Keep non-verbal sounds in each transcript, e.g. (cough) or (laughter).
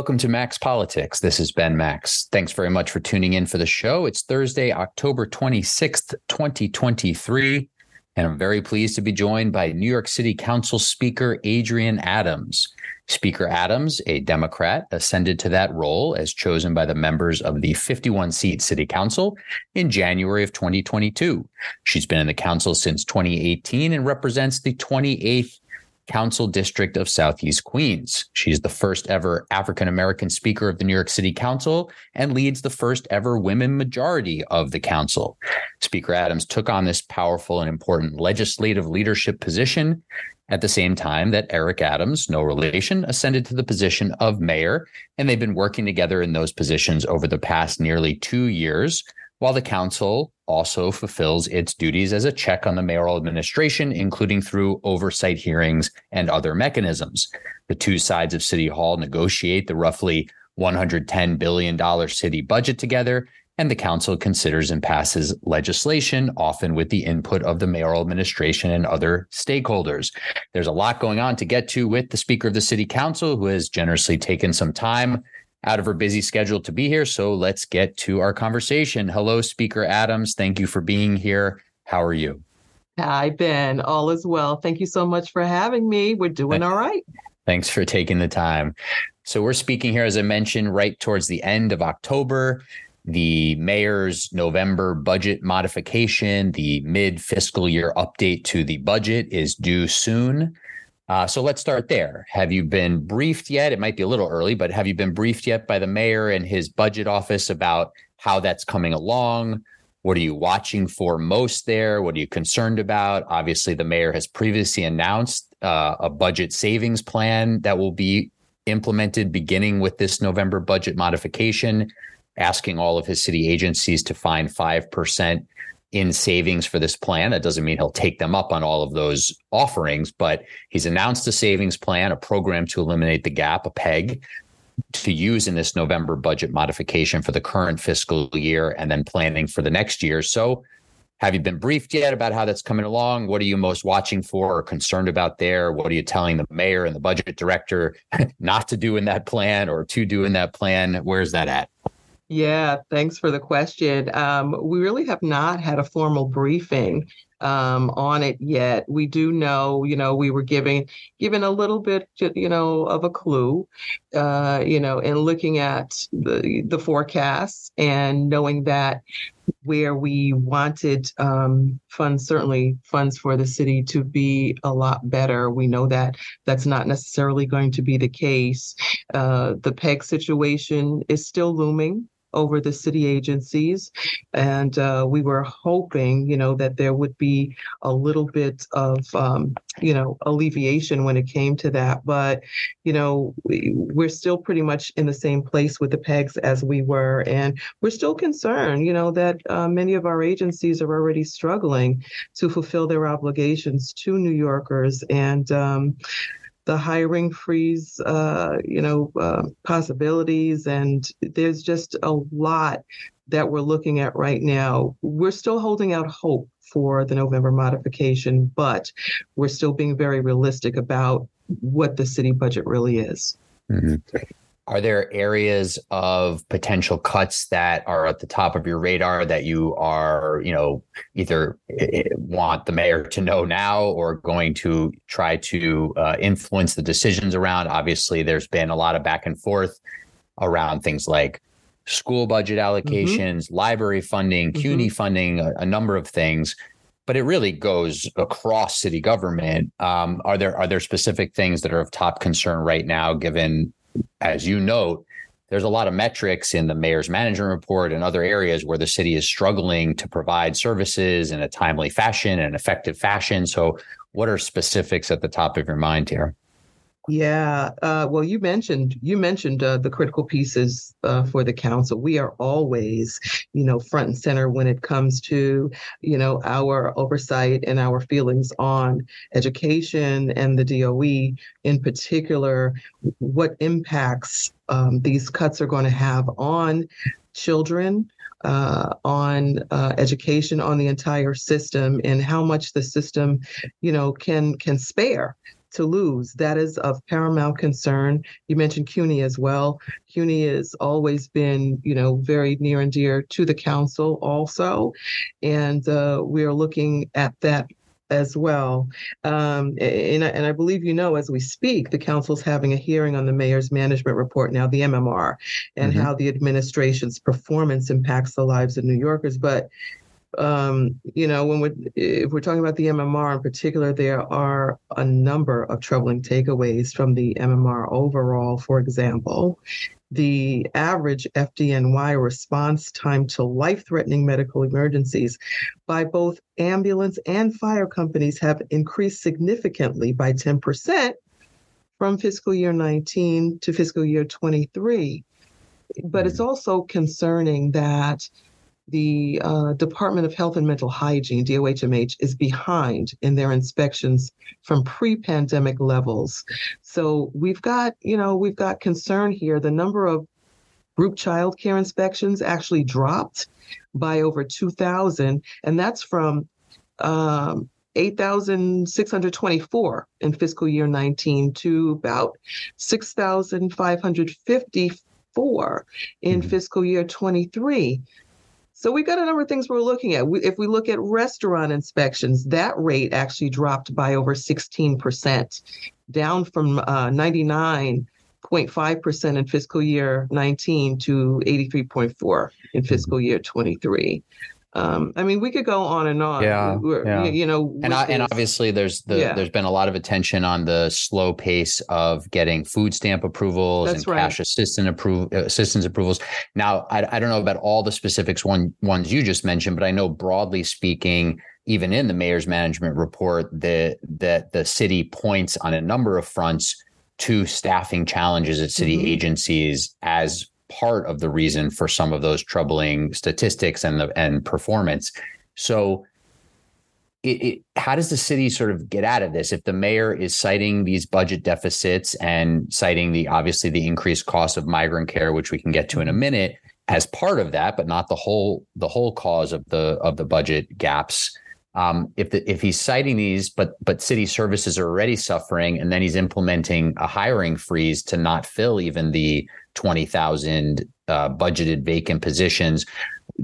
Welcome to Max Politics. This is Ben Max. Thanks very much for tuning in for the show. It's Thursday, October 26th, 2023, and I'm very pleased to be joined by New York City Council Speaker Adrienne Adams. Speaker Adams, a Democrat, ascended to that role as chosen by the members of the 51 seat City Council in January of 2022. She's been in the council since 2018 and represents the 28th Council District of Southeast Queens. She's the first ever African American Speaker of the New York City Council and leads the first ever women majority of the council. Speaker Adams took on this powerful and important legislative leadership position at the same time that Eric Adams, no relation, ascended to the position of mayor. And they've been working together in those positions over the past nearly two years while the council also fulfills its duties as a check on the mayoral administration, including through oversight hearings and other mechanisms. The two sides of City Hall negotiate the roughly $110 billion city budget together, and the council considers and passes legislation, often with the input of the mayoral administration and other stakeholders. There's a lot going on to get to with the Speaker of the City Council, who has generously taken some time out of her busy schedule to be here. So let's get to our conversation. Hello, Speaker Adams. Thank you for being here. How are you? Hi, Ben. All is well. Thank you so much for having me. We're doing all right. Thanks for taking the time. So, we're speaking here, as I mentioned, right towards the end of October. The mayor's November budget modification, the mid fiscal year update to the budget is due soon. Uh, so let's start there. Have you been briefed yet? It might be a little early, but have you been briefed yet by the mayor and his budget office about how that's coming along? What are you watching for most there? What are you concerned about? Obviously, the mayor has previously announced uh, a budget savings plan that will be implemented beginning with this November budget modification, asking all of his city agencies to find 5% in savings for this plan. That doesn't mean he'll take them up on all of those offerings, but he's announced a savings plan, a program to eliminate the gap, a PEG, to use in this November budget modification for the current fiscal year and then planning for the next year. So, have you been briefed yet about how that's coming along? What are you most watching for or concerned about there? What are you telling the mayor and the budget director (laughs) not to do in that plan or to do in that plan? Where's that at? Yeah, thanks for the question. Um, we really have not had a formal briefing um, on it yet. We do know, you know, we were giving given a little bit, you know, of a clue, uh, you know, in looking at the the forecasts and knowing that where we wanted um, funds, certainly funds for the city to be a lot better. We know that that's not necessarily going to be the case. Uh, the PEG situation is still looming over the city agencies. And uh, we were hoping, you know, that there would be a little bit of, um, you know, alleviation when it came to that. But, you know, we, we're still pretty much in the same place with the PEGs as we were. And we're still concerned, you know, that uh, many of our agencies are already struggling to fulfill their obligations to New Yorkers. And, um, the hiring freeze, uh, you know, uh, possibilities, and there's just a lot that we're looking at right now. We're still holding out hope for the November modification, but we're still being very realistic about what the city budget really is. Mm-hmm. Are there areas of potential cuts that are at the top of your radar that you are, you know, either eh, want the mayor to know now or going to try to uh, influence the decisions around? Obviously, there's been a lot of back and forth around things like school budget mm-hmm. allocations, mm-hmm. library funding, mm-hmm. CUNY funding, a, a, number of things. But it really goes across city government. Um, are there are there specific things that are of top concern right now, given as you note, there's a lot of metrics in the mayor's management report and other areas where the city is struggling to provide services in a timely fashion and effective fashion. So, what are specifics at the top of your mind here? Yeah, uh, well, you mentioned you mentioned uh, the critical pieces uh, for the council. We are always, you know, front and center when it comes to, you know, our oversight and our feelings on education and the DOE in particular. What impacts um, these cuts are going to have on children, uh, on uh, education, on the entire system, and how much the system, you know, can can spare to lose. That is of paramount concern. You mentioned CUNY as well. CUNY has always been, you know, very near and dear to the council also. And uh, we are looking at that as well. Um, and, I, and I believe you know, as we speak, the council's having a hearing on the mayor's management report now, the MMR, and mm-hmm. how the administration's performance impacts the lives of New Yorkers. But um, you know, when we're if we're talking about the MMR in particular, there are a number of troubling takeaways from the MMR overall. For example, the average FDNY response time to life-threatening medical emergencies by both ambulance and fire companies have increased significantly by 10% from fiscal year 19 to fiscal year 23. But it's mm. also concerning that the uh, Department of Health and Mental Hygiene, DOHMH, is behind in their inspections from pre-pandemic levels. So we've got, you know, we've got concern here. The number of group child care inspections actually dropped by over 2,000, and that's from um, 8,624 in fiscal year 19 to about 6,554 in mm-hmm. fiscal year 23. So we've got a number of things we're looking at. if we look at restaurant inspections, that rate actually dropped by over 16%, down from uh, 99.5% in fiscal year 19 to 83.4 in fiscal year 23. Um, I mean, we could go on and on. Yeah, yeah. You, know, and I, and obviously there's the yeah. there's been a lot of attention on the slow pace of getting food stamp approvals That's and right. cash assistant approve assistance approvals. Now, I, I don't know about all the specifics one ones you just mentioned, but I know broadly speaking, even in the mayor's management report, that that the city points on a number of fronts to staffing challenges at city mm-hmm. agencies as part of the reason for some of those troubling statistics and the and performance. So it, it, how does the city sort of get out of this if the mayor is citing these budget deficits and citing the obviously the increased cost of migrant care which we can get to in a mm-hmm. minute as part of that but not the whole the whole cause of the of the budget gaps um, if the, if he's citing these but but city services are already suffering and then he's implementing a hiring freeze to not fill even the 20,000 uh, budgeted vacant positions.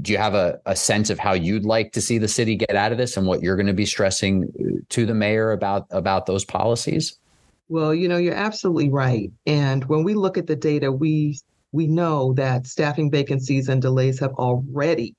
Do you have a, a sense of how you'd like to see the city get out of this and what you're going to be stressing to the mayor about about those policies? Well, you know, you're absolutely right. And when we look at the data, we we know that staffing vacancies and delays have already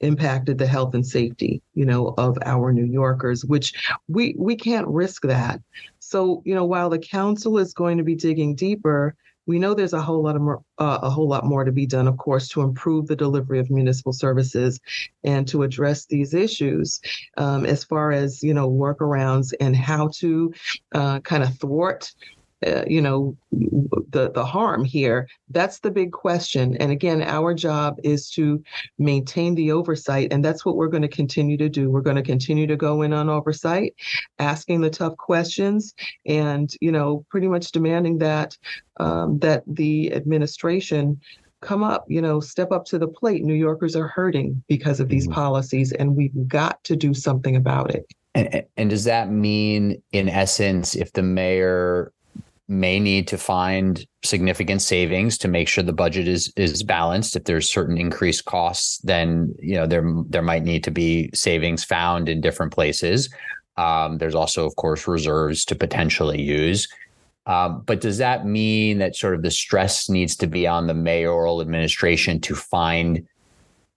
impacted the health and safety, you know, of our New Yorkers, which we we can't risk that. So, you know, while the council is going to be digging deeper, we know there's a whole lot of more, uh, a whole lot more to be done, of course, to improve the delivery of municipal services and to address these issues um, as far as you know workarounds and how to uh, kind of thwart uh, you know the the harm here that's the big question and again our job is to maintain the oversight and that's what we're going to continue to do we're going to continue to go in on oversight asking the tough questions and you know pretty much demanding that um, that the administration come up, you know, step up to the plate. New Yorkers are hurting because of these mm-hmm. policies, and we've got to do something about it. And, and does that mean, in essence, if the mayor may need to find significant savings to make sure the budget is is balanced. If there's certain increased costs, then you know there there might need to be savings found in different places. Um, there's also, of course, reserves to potentially use. Um, but does that mean that sort of the stress needs to be on the mayoral administration to find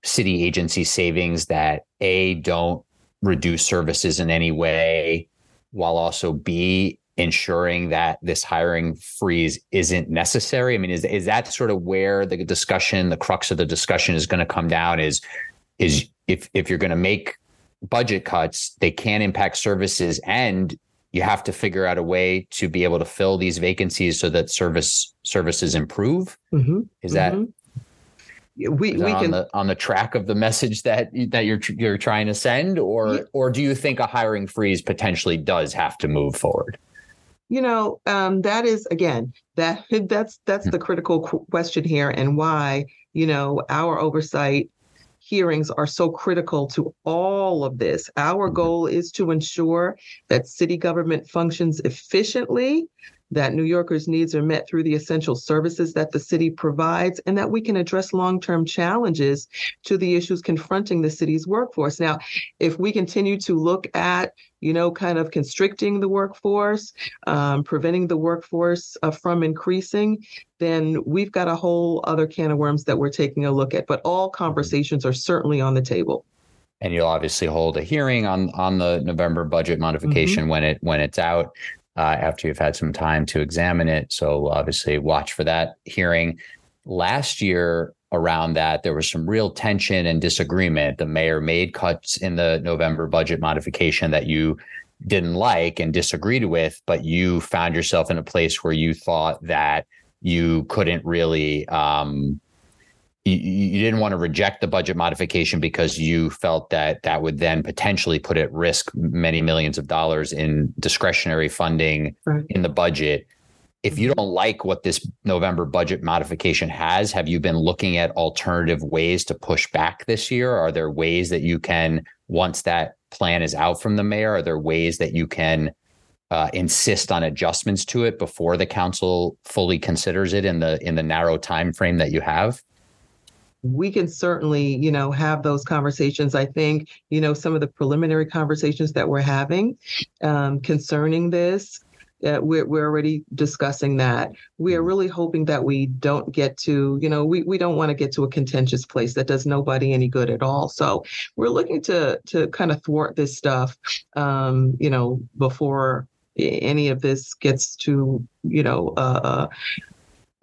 city agency savings that a don't reduce services in any way, while also b ensuring that this hiring freeze isn't necessary? I mean, is is that sort of where the discussion, the crux of the discussion is going to come down? Is is if if you're going to make budget cuts, they can impact services, and you have to figure out a way to be able to fill these vacancies so that service services improve. Mm-hmm. Is that? Mm-hmm. We, we on can the, on the track of the message that that you're you're trying to send, or yeah. or do you think a hiring freeze potentially does have to move forward? You know um, that is again that (laughs) that's that's the critical question here and why you know our oversight hearings are so critical to all of this. Our Mm-hmm. goal is to ensure that city government functions efficiently, that New Yorkers' needs are met through the essential services that the city provides, and that we can address long term challenges to the issues confronting the city's workforce. Now, if we continue to look at you know, kind of constricting the workforce, um, preventing the workforce uh, from increasing, then we've got a whole other can of worms that we're taking a look at. But all conversations are certainly on the table. And you'll obviously hold a hearing on on the November budget modification mm-hmm. when it when it's out uh, after you've had some time to examine it. So obviously watch for that hearing. Last year, around that. There was some real tension and disagreement. The mayor made cuts in the November budget modification that you didn't like and disagreed with, but you found yourself in a place where you thought that you couldn't really. Um, you, you didn't want to reject the budget modification because you felt that that would then potentially put at risk many millions of dollars in discretionary funding right. in the budget if you don't like what this November budget modification has, have you been looking at alternative ways to push back this year? Are there ways that you can, once that plan is out from the mayor, are there ways that you can uh, insist on adjustments to it before the council fully considers it in the in the narrow time frame that you have? We can certainly you know have those conversations i think you know some of the preliminary conversations that we're having um, concerning this uh, we're, we're already discussing that. We are really hoping that we don't get to, you know, we, we don't want to get to a contentious place that does nobody any good at all. So we're looking to to kind of thwart this stuff, um, you know, before any of this gets to, you know, uh,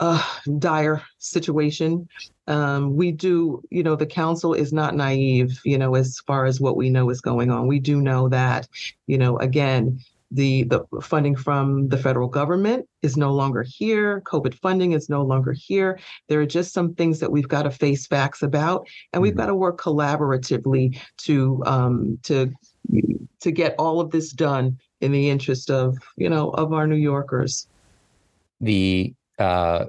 a dire situation. Um, we do, you know, the council is not naive, you know, as far as what we know is going on. We do know that, you know, again, the, the funding from the federal government is no longer here. COVID funding is no longer here. There are just some things that we've got to face facts about, and we've mm-hmm. got to work collaboratively to um, to to get all of this done in the interest of you know of our New Yorkers. The uh,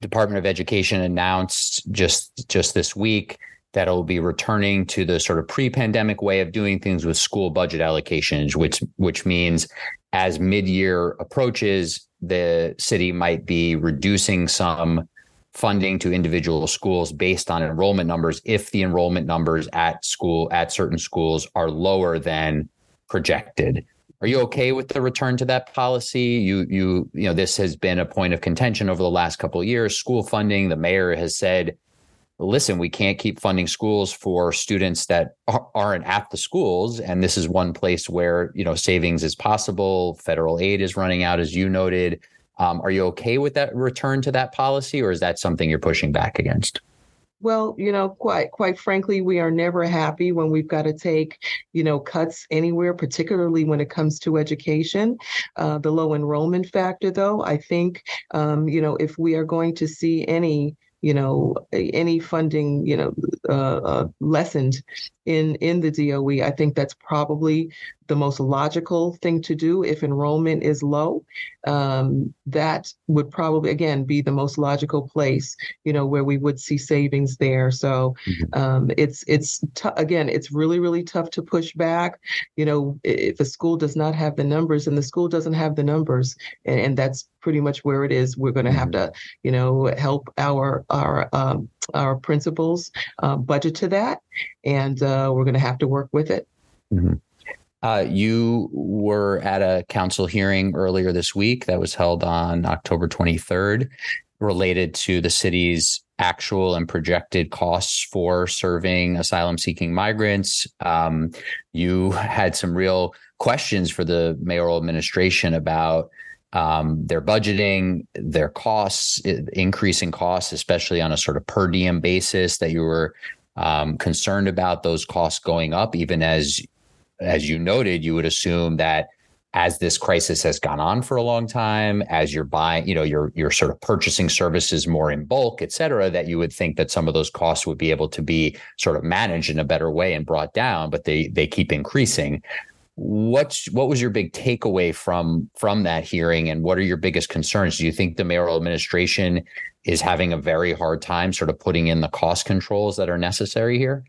Department of Education announced just just this week that it will be returning to the sort of pre-pandemic way of doing things with school budget allocations, which which means as mid-year approaches, the city might be reducing some funding to individual schools based on enrollment numbers if the enrollment numbers at school at certain schools are lower than projected. Are you okay with the return to that policy? You you you know this has been a point of contention over the last couple of years. School funding, the mayor has said listen, we can't keep funding schools for students that aren't at the schools. And this is one place where, you know, savings is possible. Federal aid is running out, as you noted. Um, are you okay with that return to that policy, or is that something you're pushing back against? Well, you know, quite quite frankly, we are never happy when we've got to take, you know, cuts anywhere, particularly when it comes to education. Uh, the low enrollment factor, though, I think, um, you know, if we are going to see any you know any funding you know uh, uh, lessened in in the DOE. I think that's probably the most logical thing to do if enrollment is low. Um, that would probably again be the most logical place, you know, where we would see savings there. So mm-hmm. um, it's it's t- again, it's really really tough to push back. You know, if a school does not have the numbers and the school doesn't have the numbers, and, and that's pretty much where it is. We're going to have mm-hmm. to, you know, help our our um, our principals uh, budget to that, and uh, we're going to have to work with it. Mm-hmm. Uh, you were at a council hearing earlier this week that was held on October 23rd, related to the city's actual and projected costs for serving asylum seeking migrants. Um, you had some real questions for the mayoral administration about um, their budgeting, their costs, increasing costs, especially on a sort of per diem basis, that you were um, concerned about those costs going up, even as, as you noted, you would assume that as this crisis has gone on for a long time, as you're buying, you know, you're you're sort of purchasing services more in bulk, et cetera, that you would think that some of those costs would be able to be sort of managed in a better way and brought down, but they they keep increasing what's what was your big takeaway from from that hearing and what are your biggest concerns do you think the mayoral administration is having a very hard time sort of putting in the cost controls that are necessary here?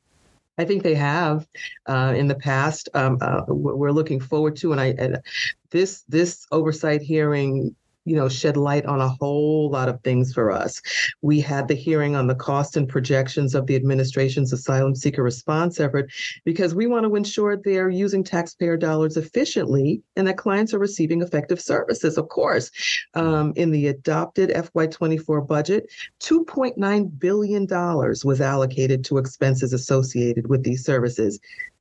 I think they have uh, in the past. Um, uh, we're looking forward to, and I and this this oversight hearing you know, shed light on a whole lot of things for us. We had the hearing on the cost and projections of the administration's asylum seeker response effort because we want to ensure they're using taxpayer dollars efficiently and that clients are receiving effective services. Of course, um, in the adopted FY24 budget, $2.9 billion was allocated to expenses associated with these services.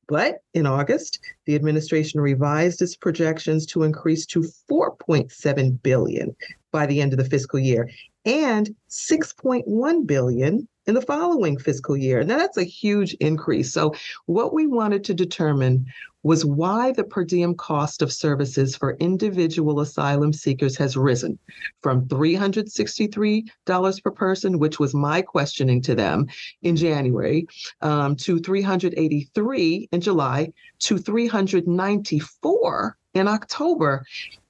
But in August, the administration revised its projections to increase to 4.7 billion by the end of the fiscal year and 6.1 billion in the following fiscal year. Now that's a huge increase. So what we wanted to determine was why the per diem cost of services for individual asylum seekers has risen from $363 per person, which was my questioning to them in January, um, to 383 in July, to 394 in October.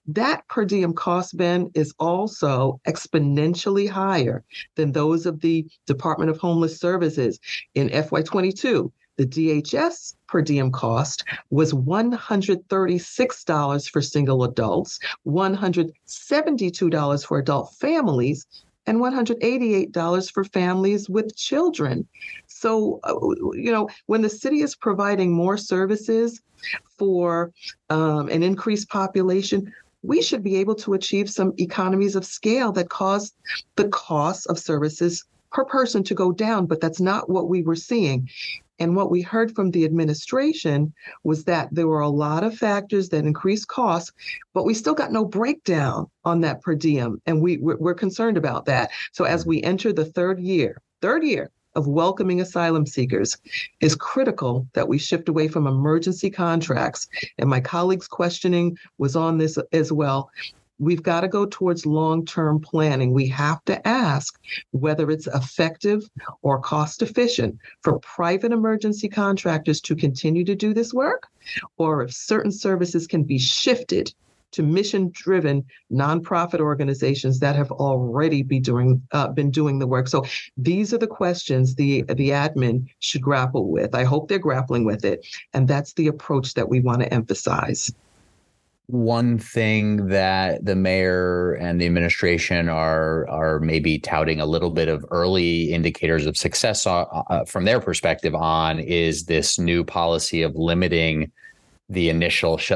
That per diem cost, Ben, is also exponentially higher than those of the Department of Homeless Services in FY22. The DHS per diem cost was $136 for single adults, $172 for adult families, and $188 for families with children. So, uh, you know, when the city is providing more services for um, an increased population, we should be able to achieve some economies of scale that cause the cost of services per person to go down, but that's not what we were seeing. And what we heard from the administration was that there were a lot of factors that increased costs, but we still got no breakdown on that per diem. And we, we're concerned about that. So as we enter the third year, third year of welcoming asylum seekers is critical that we shift away from emergency contracts. And my colleague's questioning was on this as well. We've got to go towards long term planning. We have to ask whether it's effective or cost efficient for private emergency contractors to continue to do this work, or if certain services can be shifted to mission driven nonprofit organizations that have already be doing, uh, been doing the work. So these are the questions the, the admin should grapple with. I hope they're grappling with it. And that's the approach that we want to emphasize one thing that the mayor and the administration are are maybe touting a little bit of early indicators of success uh, uh, from their perspective on is this new policy of limiting the initial sh-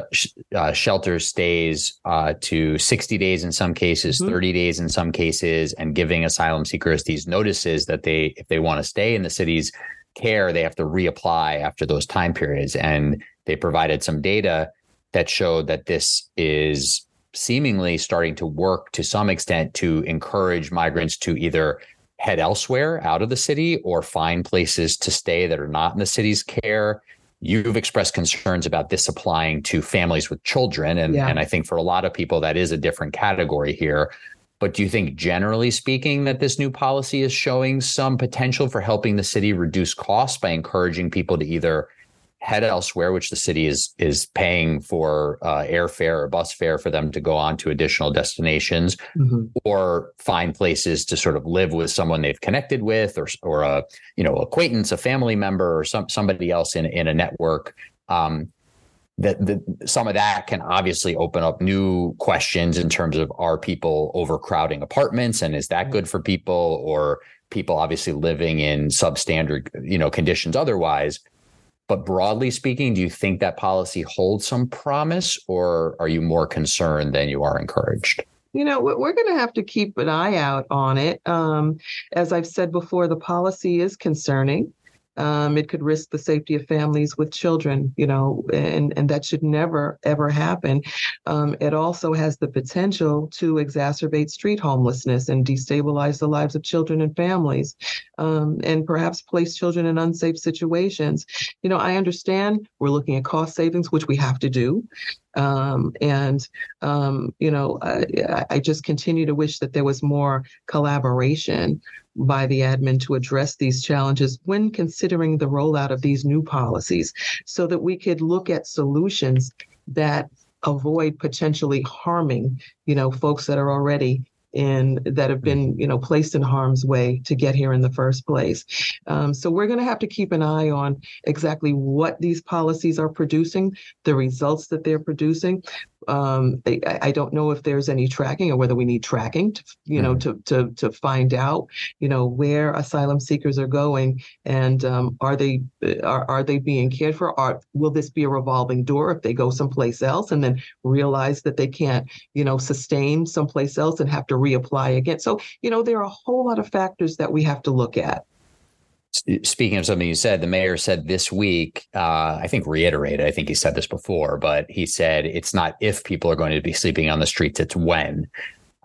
uh, shelter stays uh, to 60 days in some cases, mm-hmm. 30 days in some cases, and giving asylum seekers these notices that they, if they want to stay in the city's care, they have to reapply after those time periods. And they provided some data that showed that this is seemingly starting to work to some extent to encourage migrants to either head elsewhere out of the city or find places to stay that are not in the city's care. You've expressed concerns about this applying to families with children. And, yeah. and I think for a lot of people, that is a different category here. But do you think, generally speaking, that this new policy is showing some potential for helping the city reduce costs by encouraging people to either head elsewhere, which the city is is paying for uh, airfare or bus fare for them to go on to additional destinations, mm-hmm. or find places to sort of live with someone they've connected with, or or a you know acquaintance, a family member, or some somebody else in in a network. Um, that the, some of that can obviously open up new questions in terms of are people overcrowding apartments and is that good for people or people obviously living in substandard you know conditions otherwise but broadly speaking, do you think that policy holds some promise, or are you more concerned than you are encouraged? You know, we're going to have to keep an eye out on it. Um, as I've said before, the policy is concerning. Um, it could risk the safety of families with children, you know, and, and that should never, ever happen. Um, it also has the potential to exacerbate street homelessness and destabilize the lives of children and families, um, and perhaps place children in unsafe situations. You know, I understand we're looking at cost savings, which we have to do. Um, and um, you know, I, I, just continue to wish that there was more collaboration by the admin to address these challenges when considering the rollout of these new policies so that we could look at solutions that avoid potentially harming, you know, folks that are already in that have been you know placed in harm's way to get here in the first place. Um, so we're going to have to keep an eye on exactly what these policies are producing, the results that they're producing, um, I, I, don't know if there's any tracking or whether we need tracking to, you know, mm-hmm. to, to, to find out, you know, where asylum seekers are going and um, are they are, are they being cared for? Are, will this be a revolving door if they go someplace else and then realize that they can't, you know, sustain someplace else and have to reapply again? So, you know, there are a whole lot of factors that we have to look at speaking of something you said, the mayor said this week, uh, I think reiterated, I think he said this before, but he said it's not if people are going to be sleeping on the streets, it's when.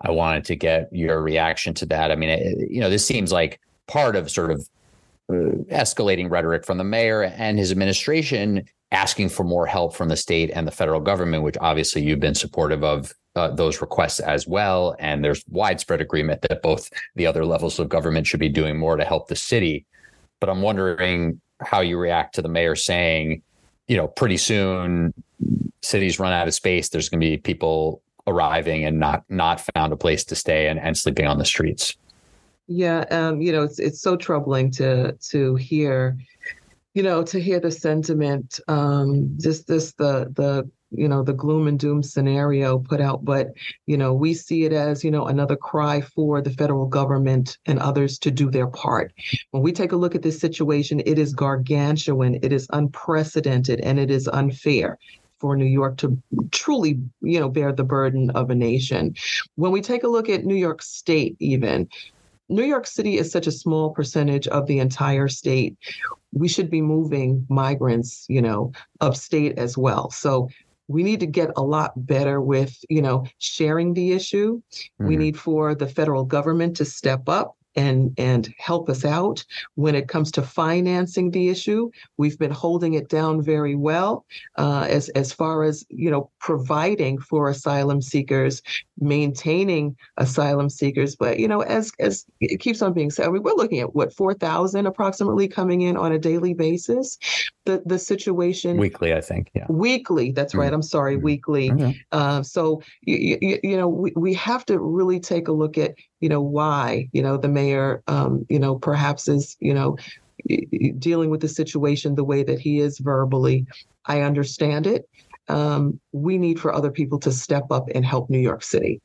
I wanted to get your reaction to that. I mean, it, you know, this seems like part of sort of uh, escalating rhetoric from the mayor and his administration asking for more help from the state and the federal government, which obviously you've been supportive of uh, those requests as well. And there's widespread agreement that both the other levels of government should be doing more to help the city but I'm wondering how you react to the mayor saying, you know, pretty soon cities run out of space. There's going to be people arriving and not not found a place to stay and, and sleeping on the streets. Yeah, um, you know, it's it's so troubling to to hear, you know, to hear the sentiment, um, just this the the you know the gloom and doom scenario put out but you know we see it as you know another cry for the federal government and others to do their part when we take a look at this situation it is gargantuan it is unprecedented and it is unfair for New York to truly, you know, bear the burden of a nation. When we take a look at New York State, even New York City is such a small percentage of the entire state. We should be moving migrants, you know, upstate as well. So we need to get a lot better with you know sharing the issue mm-hmm. we need for the federal government to step up and and help us out when it comes to financing the issue. We've been holding it down very well uh, as as far as you know providing for asylum seekers, maintaining asylum seekers. But you know, as as it keeps on being said, I mean, we're looking at what four thousand approximately coming in on a daily basis. The the situation weekly, I think. Yeah, weekly. That's mm-hmm. right. I'm sorry, mm-hmm. weekly. Mm-hmm. Uh, so you, you, you know, we, we have to really take a look at you know why you know the mayor um, you know perhaps is you know dealing with the situation the way that he is verbally. I understand it. Um, we need for other people to step up and help new york city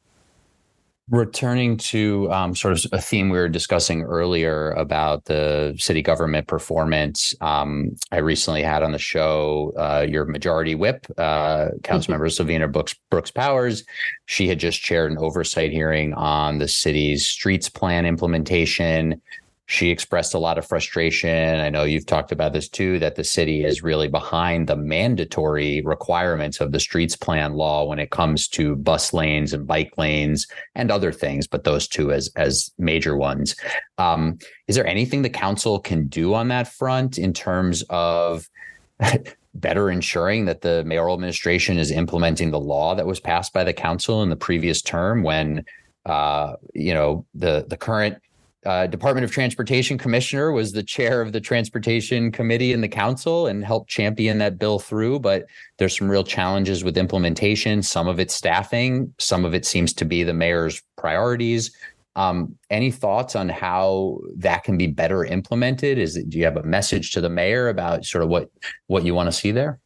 Returning to um, sort of a theme we were discussing earlier about the city government performance, um, I recently had on the show uh, your majority whip, uh, Councilmember mm-hmm. Selvena Brooks, Brooks Powers. She had just chaired an oversight hearing on the city's streets plan implementation she expressed a lot of frustration. I know you've talked about this too, that the city is really behind the mandatory requirements of the streets plan law when it comes to bus lanes and bike lanes and other things, but those two as as major ones. Um, is there anything the council can do on that front in terms of (laughs) better ensuring that the mayoral administration is implementing the law that was passed by the council in the previous term when uh, you know the the current uh, Department of Transportation commissioner was the chair of the transportation committee in the council and helped champion that bill through. But there's some real challenges with implementation. Some of it's staffing, some of it seems to be the mayor's priorities. Um, any thoughts on how that can be better implemented? Is it, do you have a message to the mayor about sort of what what you want to see there?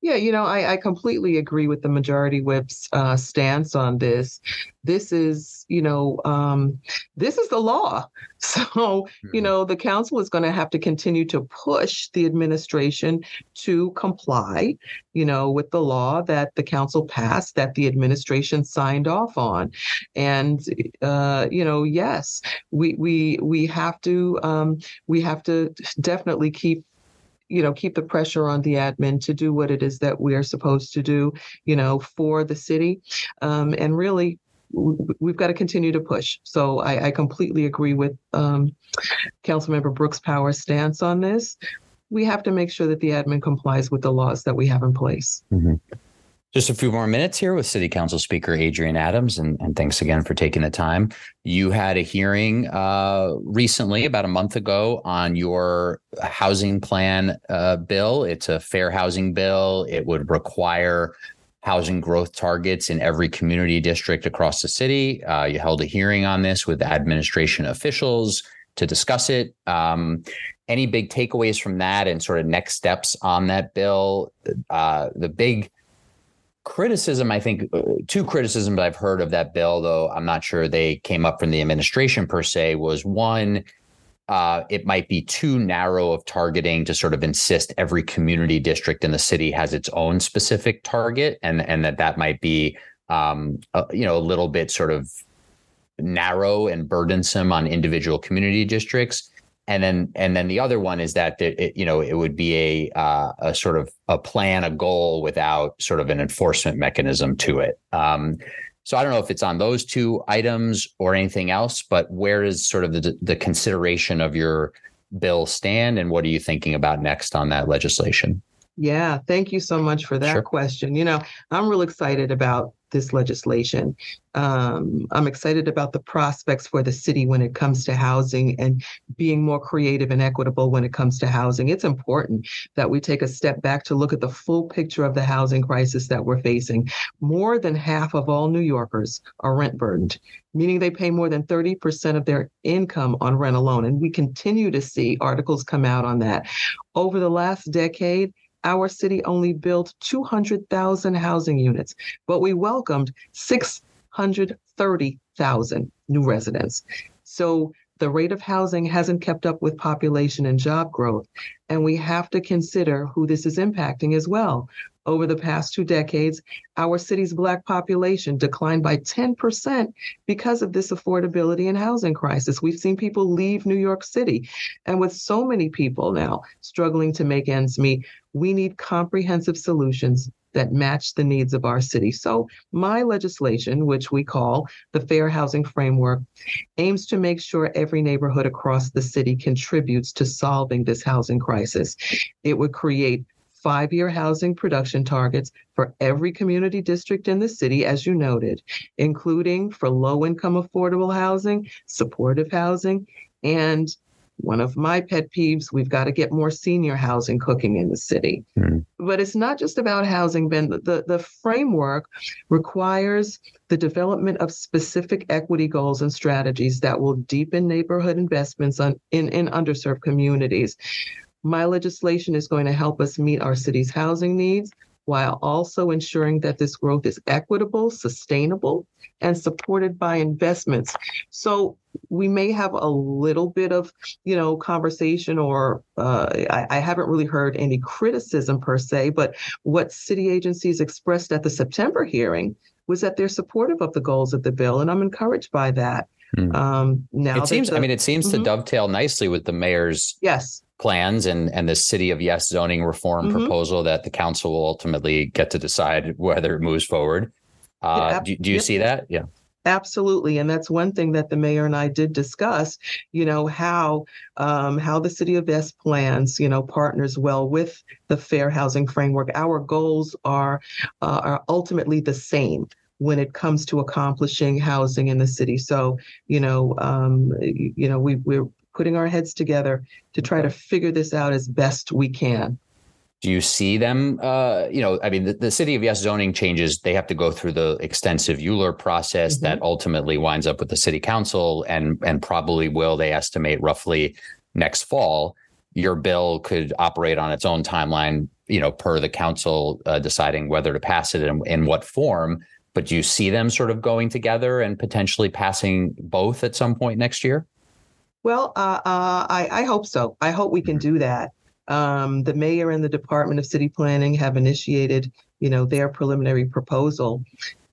Yeah, you know, I, I completely agree with the majority whip's uh, stance on this. This is, you know, um, this is the law. (laughs) So, mm-hmm. you know, the council is going to have to continue to push the administration to comply, you know, with the law that the council passed, that the administration signed off on. And, uh, you know, yes, we we we have to um, we have to definitely keep you know keep the pressure on the admin to do what it is that we are supposed to do you know for the city. Um, and really we've got to continue to push. So i, I completely agree with um, councilmember brooks power's stance on this. We have to make sure that the admin complies with the laws that we have in place. Mm-hmm. Just a few more minutes here with City Council Speaker Adrienne Adams, and, and thanks again for taking the time. You had a hearing uh, recently, about a month ago, on your housing plan uh, bill. It's a fair housing bill. It would require housing growth targets in every community district across the city. Uh, you held a hearing on this with administration officials to discuss it. Um, any big takeaways from that and sort of next steps on that bill? Uh, the big criticism, I think, uh, two criticisms I've heard of that bill, though I'm not sure they came up from the administration per se, was one, uh, it might be too narrow of targeting to sort of insist every community district in the city has its own specific target, and and that that might be um, a, you know a little bit sort of narrow and burdensome on individual community districts. And then, and then the other one is that it, you know it would be a uh, a sort of a plan, a goal without sort of an enforcement mechanism to it. Um, so I don't know if it's on those two items or anything else, but where is sort of the, the consideration of your bill stand and what are you thinking about next on that legislation? Yeah, thank you so much for that sure. question. You know, I'm real excited about this legislation. Um, I'm excited about the prospects for the city when it comes to housing and being more creative and equitable when it comes to housing. It's important that we take a step back to look at the full picture of the housing crisis that we're facing. More than half of all New Yorkers are rent burdened, meaning they pay more than 30% of their income on rent alone. And we continue to see articles come out on that. Over the last decade, our city only built 200,000 housing units, but we welcomed 630,000 new residents. So the rate of housing hasn't kept up with population and job growth. And we have to consider who this is impacting as well. Over the past two decades, our city's Black population declined by 10% because of this affordability and housing crisis. We've seen people leave New York City. And with so many people now struggling to make ends meet, we need comprehensive solutions that match the needs of our city. So, my legislation, which we call the Fair Housing Framework, aims to make sure every neighborhood across the city contributes to solving this housing crisis. It would create five year housing production targets for every community district in the city, as you noted, including for low income affordable housing, supportive housing, and one of my pet peeves we've got to get more senior housing cooking in the city. Mm. but it's not just about housing ben. The, the framework requires the development of specific equity goals and strategies that will deepen neighborhood investments on, in, in underserved communities my legislation is going to help us meet our city's housing needs while also ensuring that this growth is equitable, sustainable, and supported by investments. So we may have a little bit of, you know, conversation, or uh, I, I haven't really heard any criticism per se. But what city agencies expressed at the September hearing was that they're supportive of the goals of the bill, and I'm encouraged by that. Hmm. Um, now it seems. The, I mean, it seems mm-hmm. to dovetail nicely with the mayor's yes plans and and the city of yes zoning reform mm-hmm. proposal that the council will ultimately get to decide whether it moves forward. Uh, yeah, do, do, you see that? Yeah. Absolutely, and that's one thing that the mayor and I did discuss. You know how um, how the city of Yes plans, you know, partners well with the fair housing framework. Our goals are uh, are ultimately the same when it comes to accomplishing housing in the city. So, you know, um, you know, we we're putting our heads together to try to figure this out as best we can. Do you see them? Uh, you know, I mean, the, the, city of yes zoning changes. They have to go through the extensive ULURP process mm-hmm. that ultimately winds up with the city council, and and probably will they estimate roughly next fall. Your bill could operate on its own timeline, you know, per the council uh, deciding whether to pass it and in what form. But do you see them sort of going together and potentially passing both at some point next year? Well, uh, uh, I, I, hope so. I hope we can mm-hmm. do that. Um, the mayor and the Department of City Planning have initiated, you know, their preliminary proposal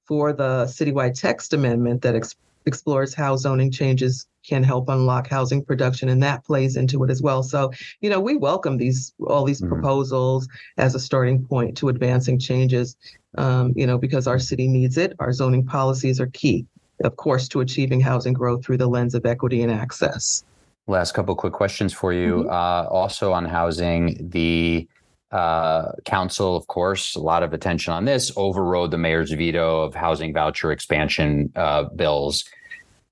for the citywide text amendment that ex- explores how zoning changes can help unlock housing production, and that plays into it as well. So, you know, we welcome these all these mm-hmm. proposals as a starting point to advancing changes. Um, you know, because our city needs it. Our zoning policies are key of course, to achieving housing growth through the lens of equity and access. Last couple quick questions for you. Mm-hmm. Uh, also on housing, the uh, council, of course, a lot of attention on this, overrode the mayor's veto of housing voucher expansion uh, bills.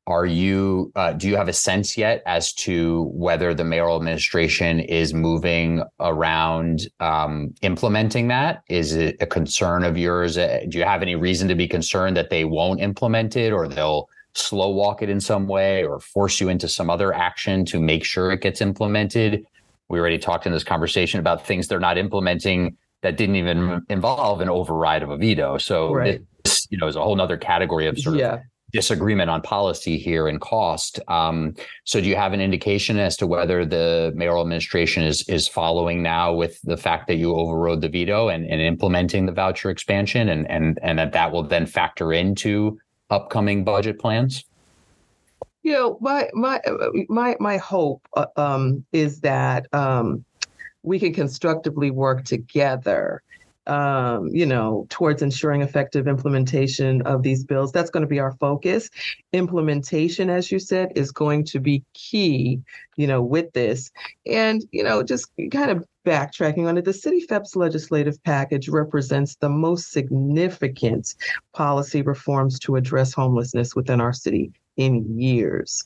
Are you uh, do you have a sense yet as to whether the mayoral administration is moving around um, implementing that? Is it a concern of yours? Uh, do you have any reason to be concerned that they won't implement it, or they'll slow walk it in some way, or force you into some other action to make sure it gets implemented? We already talked in this conversation about things they're not implementing that didn't even involve an override of a veto. So right. this, you know, is a whole other category of sort yeah. of disagreement on policy here and cost. Um, so, do you have an indication as to whether the mayoral administration is is following now with the fact that you overrode the veto and, and implementing the voucher expansion, and and and that that will then factor into upcoming budget plans? You know, my my my my hope uh, um, is that um, we can constructively work together um, you know, towards ensuring effective implementation of these bills. That's going to be our focus. Implementation, as you said, is going to be key, you know, with this. And, you know, just kind of backtracking on it, the CityFHEPS legislative package represents the most significant policy reforms to address homelessness within our city in years.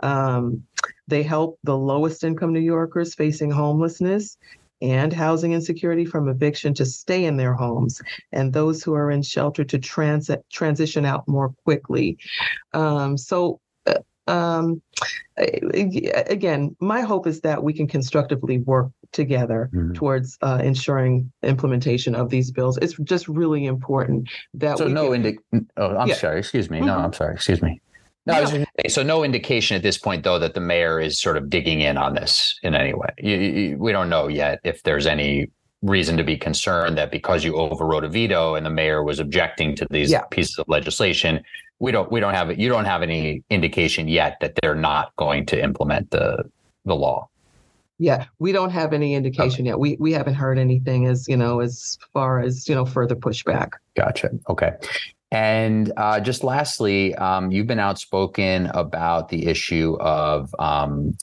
Um, they help the lowest income New Yorkers facing homelessness and housing insecurity from eviction to stay in their homes, and those who are in shelter to transit transition out more quickly. Um, so. Uh, um, again, my hope is that we can constructively work together mm-hmm. towards uh, ensuring implementation of these bills. It's just really important that. We So no, indi- oh, I'm yeah. sorry. Excuse me. Mm-hmm. No, I'm sorry. Excuse me. No, yeah. so no indication at this point, though, that the mayor is sort of digging in on this in any way. You, you, we don't know yet if there's any reason to be concerned that because you overrode a veto and the mayor was objecting to these yeah. pieces of legislation, we don't we don't have you don't have any indication yet that they're not going to implement the the law. Yeah, we don't have any indication okay. yet. We we haven't heard anything as you know as far as you know further pushback. Gotcha. Okay. And uh, just lastly, um, you've been outspoken about the issue of um,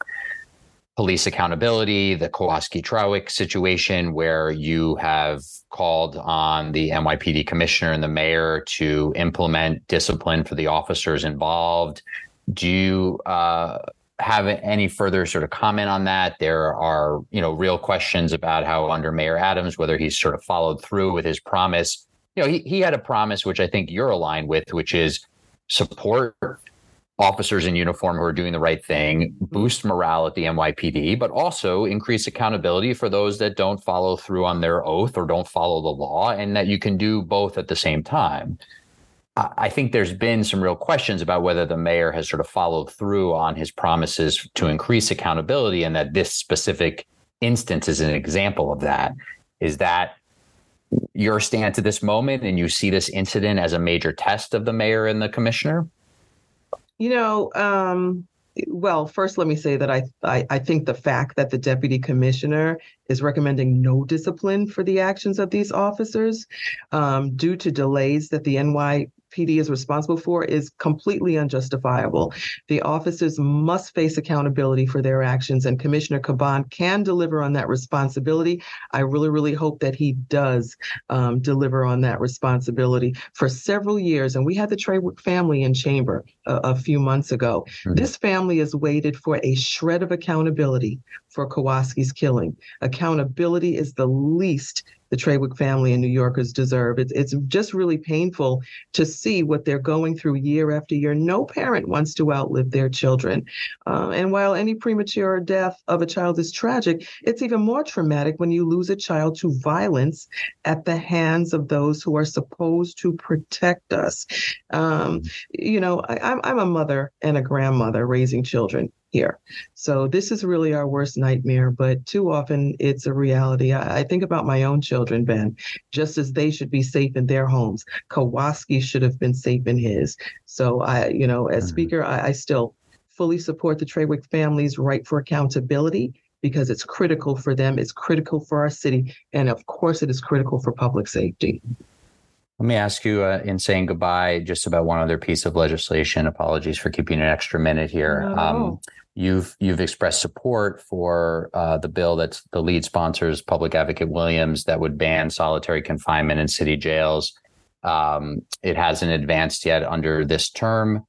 police accountability, the Kawaski Trawick situation, where you have called on the NYPD commissioner and the mayor to implement discipline for the officers involved. Do you uh, have any further sort of comment on that? There are, you know, real questions about how under Mayor Adams, whether he's sort of followed through with his promise you know, he, he had a promise, which I think you're aligned with, which is support officers in uniform who are doing the right thing, boost morale at the NYPD, but also increase accountability for those that don't follow through on their oath or don't follow the law, and that you can do both at the same time. I think there's been some real questions about whether the mayor has sort of followed through on his promises to increase accountability, and that this specific instance is an example of that. Is that your stance at this moment and you see this incident as a major test of the mayor and the commissioner? You know, um, well, first, let me say that I, I, I think the fact that the deputy commissioner is recommending no discipline for the actions of these officers um, due to delays that the NY PD is responsible for is completely unjustifiable. The officers must face accountability for their actions, and Commissioner Caban can deliver on that responsibility. I really, really hope that he does um, deliver on that responsibility. For several years, and we had the Trawick family in chamber a, a few months ago. Mm-hmm. This family has waited for a shred of accountability for Kawaski's killing. Accountability is the least the Trawick family and New Yorkers deserve. It's it's just really painful to see what they're going through year after year. No parent wants to outlive their children, uh, and while any premature death of a child is tragic, it's even more traumatic when you lose a child to violence at the hands of those who are supposed to protect us. Um, you know, I, I'm I'm a mother and a grandmother raising children here. So this is really our worst nightmare, but too often it's a reality. I, I, think about my own children, Ben, just as they should be safe in their homes. Kawaski should have been safe in his. So I, you know, as mm-hmm. speaker, I, I still fully support the Trawick family's right for accountability because it's critical for them, it's critical for our city, and of course it is critical for public safety. Let me ask you, uh, in saying goodbye, just about one other piece of legislation. Apologies for keeping an extra minute here. Um, you've you've expressed support for uh, the bill that's the lead sponsors, Public Advocate Williams, that would ban solitary confinement in city jails. Um, it hasn't advanced yet under this term.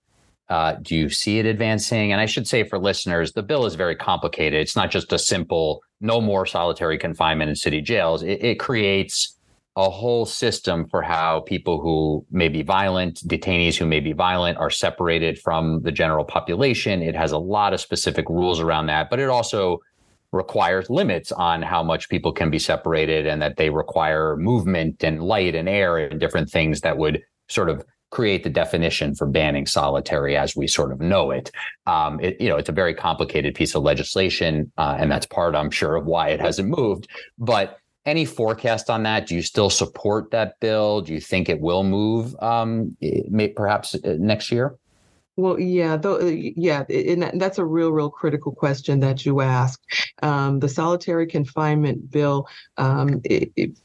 Uh, do you see it advancing? And I should say for listeners, the bill is very complicated. It's not just a simple no more solitary confinement in city jails. It, it creates a whole system for how people who may be violent, detainees who may be violent, are separated from the general population. It has a lot of specific rules around that, but it also requires limits on how much people can be separated and that they require movement and light and air and different things that would sort of create the definition for banning solitary as we sort of know it. Um, it you know, it's a very complicated piece of legislation, uh, and that's part, I'm sure, of why it hasn't moved. But any forecast on that? Do you still support that bill? Do you think it will move um, may, perhaps uh, next year? Well, yeah, though, uh, yeah, and that's a real, real critical question that you asked. Um, the solitary confinement bill, um, it, it,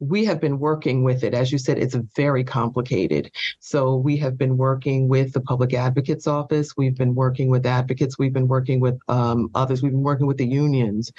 we have been working with it. As you said, it's very complicated. So we have been working with the public advocate's office. We've been working with advocates. We've been working with um, others. We've been working with the unions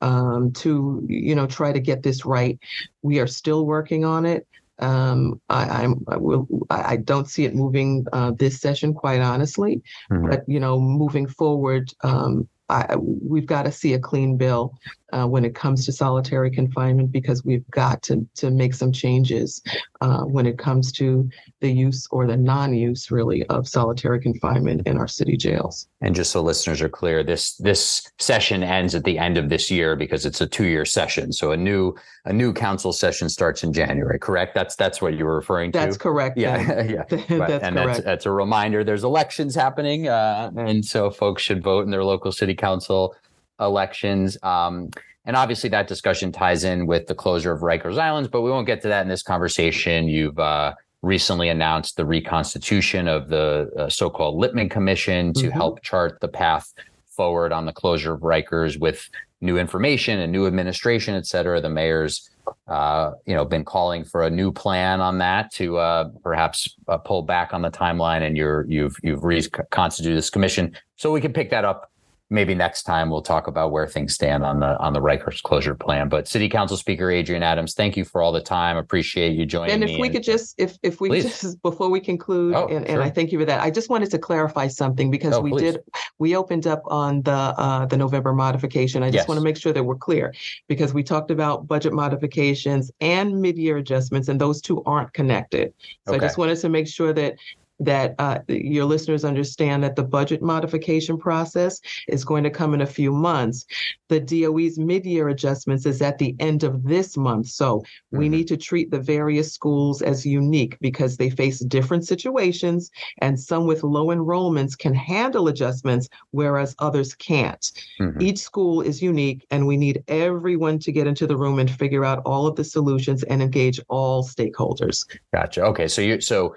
um, to, you know, try to get this right. We are still working on it. Um, I, I'm I will I don't see it moving uh, this session, quite honestly. Mm-hmm. But you know, moving forward, um, I, we've got to see a clean bill uh, when it comes to solitary confinement because we've got to to make some changes uh, when it comes to the use or the non-use really of solitary confinement in our city jails. And just so listeners are clear, this this session ends at the end of this year because it's a two-year session. So a new a new council session starts in January. Correct? That's that's what you were referring to. That's correct. Yeah, (laughs) yeah. (laughs) that's and correct. That's, that's, a reminder. There's elections happening, uh, and so folks should vote in their local city council elections. Um, and obviously, that discussion ties in with the closure of Rikers Islands, but we won't get to that in this conversation. You've uh, recently announced the reconstitution of the uh, so called Lippman Commission to mm-hmm. help chart the path forward on the closure of Rikers with new information and new administration, et cetera. The mayor's uh, you know, been calling for a new plan on that to uh, perhaps uh, pull back on the timeline, and you're you've you've reconstituted this commission, so we can pick that up maybe next time we'll talk about where things stand on the on the Rikers closure plan. But City Council Speaker Adrienne Adams, thank you for all the time. Appreciate you joining and if we and, could just if if we just before we conclude, oh, and, sure. and I thank you for that. I just wanted to clarify something because oh, we please. did we opened up on the uh, the November modification. I just yes. want to make sure that we're clear because we talked about budget modifications and mid year adjustments, and those two aren't connected. So okay. I just wanted to make sure that that uh, your listeners understand that the budget modification process is going to come in a few months. The DOE's mid-year adjustments is at the end of this month. So mm-hmm. we need to treat the various schools as unique because they face different situations and some with low enrollments can handle adjustments, whereas others can't. Mm-hmm. Each school is unique and we need everyone to get into the room and figure out all of the solutions and engage all stakeholders. Gotcha. Okay. So you so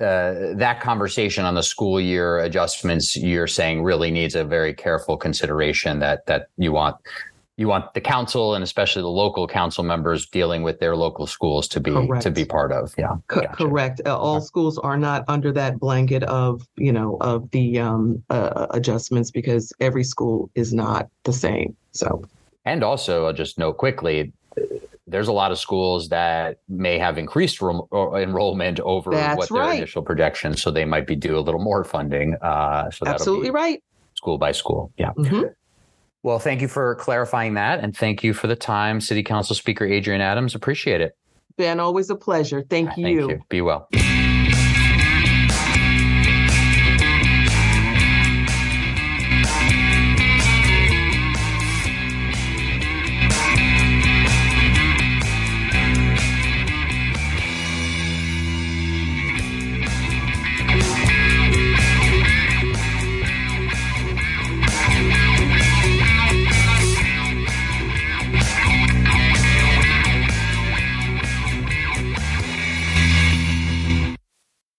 uh, that conversation on the school year adjustments you're saying really needs a very careful consideration that that you want you want the council and especially the local council members dealing with their local schools to be correct. to be part of. Yeah. C- gotcha. correct. Uh, all schools are not under that blanket of you know of the um, uh, adjustments because every school is not the same. So. And also i'll just note quickly there's a lot of schools that may have increased ro- enrollment over That's what their right. initial projections, so they might be due a little more funding. Uh, so absolutely right. School by school, yeah. Mm-hmm. Well, thank you for clarifying that, and thank you for the time, City Council Speaker Adrienne Adams. Appreciate it. Ben, always a pleasure. Thank, you. Thank you. Be well.